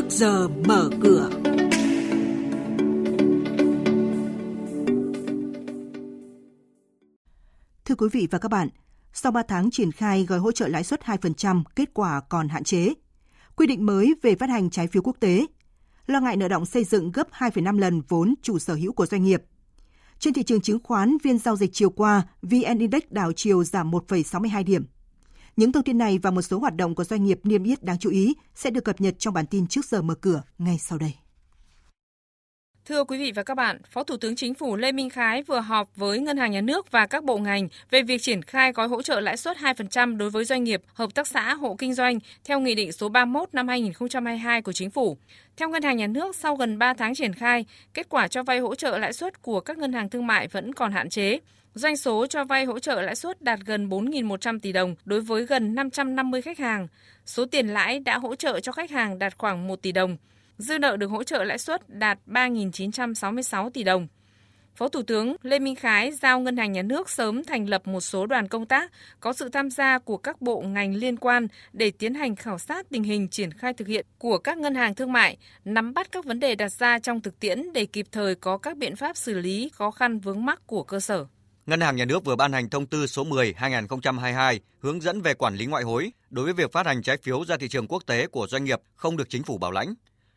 trước giờ mở cửa. Thưa quý vị và các bạn, sau 3 tháng triển khai gói hỗ trợ lãi suất 2%, kết quả còn hạn chế. Quy định mới về phát hành trái phiếu quốc tế. Lo ngại nợ động xây dựng gấp 2,5 lần vốn chủ sở hữu của doanh nghiệp. Trên thị trường chứng khoán, viên giao dịch chiều qua, VN Index đảo chiều giảm 1,62 điểm. Những thông tin này và một số hoạt động của doanh nghiệp niêm yết đáng chú ý sẽ được cập nhật trong bản tin trước giờ mở cửa ngay sau đây. Thưa quý vị và các bạn, Phó Thủ tướng Chính phủ Lê Minh Khái vừa họp với Ngân hàng Nhà nước và các bộ ngành về việc triển khai gói hỗ trợ lãi suất 2% đối với doanh nghiệp, hợp tác xã, hộ kinh doanh theo Nghị định số 31 năm 2022 của Chính phủ. Theo Ngân hàng Nhà nước, sau gần 3 tháng triển khai, kết quả cho vay hỗ trợ lãi suất của các ngân hàng thương mại vẫn còn hạn chế. Doanh số cho vay hỗ trợ lãi suất đạt gần 4.100 tỷ đồng đối với gần 550 khách hàng. Số tiền lãi đã hỗ trợ cho khách hàng đạt khoảng 1 tỷ đồng. Dư nợ được hỗ trợ lãi suất đạt 3.966 tỷ đồng. Phó Thủ tướng Lê Minh Khái giao Ngân hàng Nhà nước sớm thành lập một số đoàn công tác có sự tham gia của các bộ ngành liên quan để tiến hành khảo sát tình hình triển khai thực hiện của các ngân hàng thương mại, nắm bắt các vấn đề đặt ra trong thực tiễn để kịp thời có các biện pháp xử lý khó khăn vướng mắc của cơ sở. Ngân hàng Nhà nước vừa ban hành thông tư số 10/2022 hướng dẫn về quản lý ngoại hối đối với việc phát hành trái phiếu ra thị trường quốc tế của doanh nghiệp không được chính phủ bảo lãnh.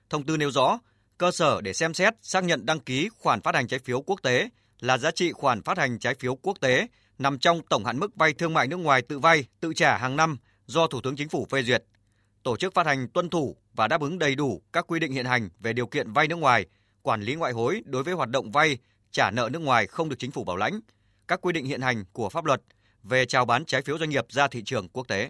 Thông tư nêu rõ, cơ sở để xem xét xác nhận đăng ký khoản phát hành trái phiếu quốc tế là giá trị khoản phát hành trái phiếu quốc tế nằm trong tổng hạn mức vay thương mại nước ngoài tự vay, tự trả hàng năm do Thủ tướng Chính phủ phê duyệt. Tổ chức phát hành tuân thủ và đáp ứng đầy đủ các quy định hiện hành về điều kiện vay nước ngoài, quản lý ngoại hối đối với hoạt động vay, trả nợ nước ngoài không được chính phủ bảo lãnh, các quy định hiện hành của pháp luật về chào bán trái phiếu doanh nghiệp ra thị trường quốc tế.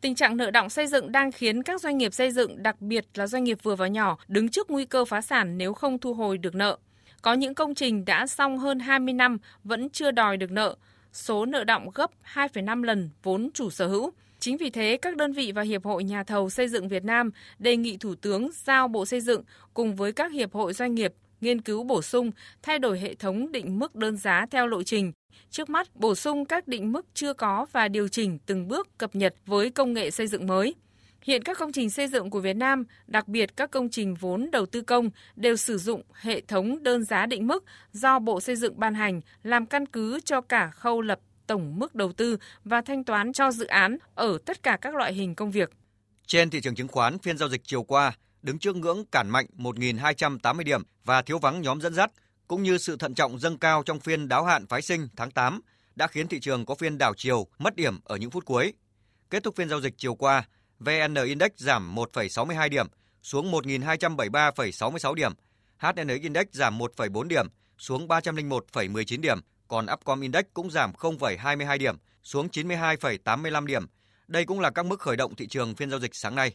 Tình trạng nợ động xây dựng đang khiến các doanh nghiệp xây dựng, đặc biệt là doanh nghiệp vừa và nhỏ, đứng trước nguy cơ phá sản nếu không thu hồi được nợ. Có những công trình đã xong hơn 20 năm vẫn chưa đòi được nợ, số nợ động gấp 2,5 lần vốn chủ sở hữu. Chính vì thế, các đơn vị và Hiệp hội Nhà thầu xây dựng Việt Nam đề nghị Thủ tướng giao Bộ Xây dựng cùng với các hiệp hội doanh nghiệp nghiên cứu bổ sung, thay đổi hệ thống định mức đơn giá theo lộ trình. Trước mắt, bổ sung các định mức chưa có và điều chỉnh từng bước cập nhật với công nghệ xây dựng mới. Hiện các công trình xây dựng của Việt Nam, đặc biệt các công trình vốn đầu tư công đều sử dụng hệ thống đơn giá định mức do Bộ Xây dựng ban hành làm căn cứ cho cả khâu lập tổng mức đầu tư và thanh toán cho dự án ở tất cả các loại hình công việc. Trên thị trường chứng khoán, phiên giao dịch chiều qua, đứng trước ngưỡng cản mạnh 1.280 điểm và thiếu vắng nhóm dẫn dắt, cũng như sự thận trọng dâng cao trong phiên đáo hạn phái sinh tháng 8 đã khiến thị trường có phiên đảo chiều mất điểm ở những phút cuối. Kết thúc phiên giao dịch chiều qua, VN Index giảm 1,62 điểm xuống 1.273,66 điểm, hn Index giảm 1,4 điểm xuống 301,19 điểm, còn Upcom Index cũng giảm 0,22 điểm xuống 92,85 điểm. Đây cũng là các mức khởi động thị trường phiên giao dịch sáng nay.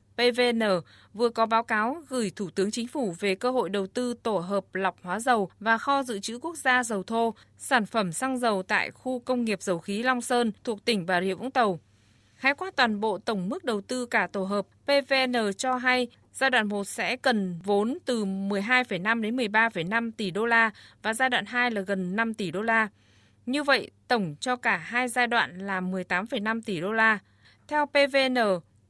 PVN vừa có báo cáo gửi Thủ tướng Chính phủ về cơ hội đầu tư tổ hợp lọc hóa dầu và kho dự trữ quốc gia dầu thô, sản phẩm xăng dầu tại khu công nghiệp dầu khí Long Sơn thuộc tỉnh Bà Rịa Vũng Tàu. Khái quát toàn bộ tổng mức đầu tư cả tổ hợp, PVN cho hay giai đoạn 1 sẽ cần vốn từ 12,5 đến 13,5 tỷ đô la và giai đoạn 2 là gần 5 tỷ đô la. Như vậy, tổng cho cả hai giai đoạn là 18,5 tỷ đô la. Theo PVN,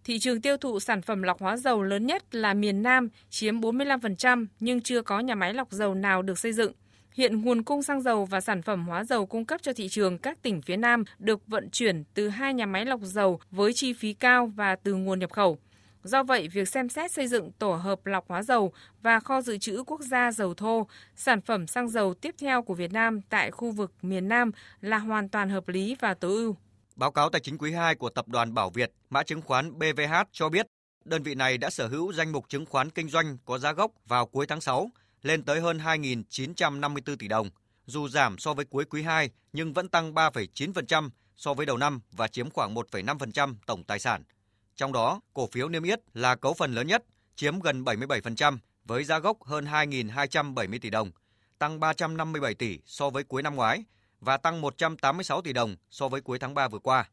Thị trường tiêu thụ sản phẩm lọc hóa dầu lớn nhất là miền Nam chiếm 45% nhưng chưa có nhà máy lọc dầu nào được xây dựng. Hiện nguồn cung xăng dầu và sản phẩm hóa dầu cung cấp cho thị trường các tỉnh phía Nam được vận chuyển từ hai nhà máy lọc dầu với chi phí cao và từ nguồn nhập khẩu. Do vậy, việc xem xét xây dựng tổ hợp lọc hóa dầu và kho dự trữ quốc gia dầu thô, sản phẩm xăng dầu tiếp theo của Việt Nam tại khu vực miền Nam là hoàn toàn hợp lý và tối ưu. Báo cáo tài chính quý 2 của tập đoàn Bảo Việt, mã chứng khoán BVH cho biết, đơn vị này đã sở hữu danh mục chứng khoán kinh doanh có giá gốc vào cuối tháng 6 lên tới hơn 2.954 tỷ đồng. Dù giảm so với cuối quý 2 nhưng vẫn tăng 3,9% so với đầu năm và chiếm khoảng 1,5% tổng tài sản. Trong đó, cổ phiếu niêm yết là cấu phần lớn nhất, chiếm gần 77% với giá gốc hơn 2.270 tỷ đồng. tăng 357 tỷ so với cuối năm ngoái và tăng 186 tỷ đồng so với cuối tháng 3 vừa qua.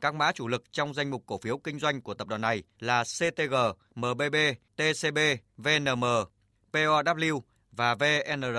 Các mã chủ lực trong danh mục cổ phiếu kinh doanh của tập đoàn này là CTG, MBB, TCB, VNM, POW và VNR.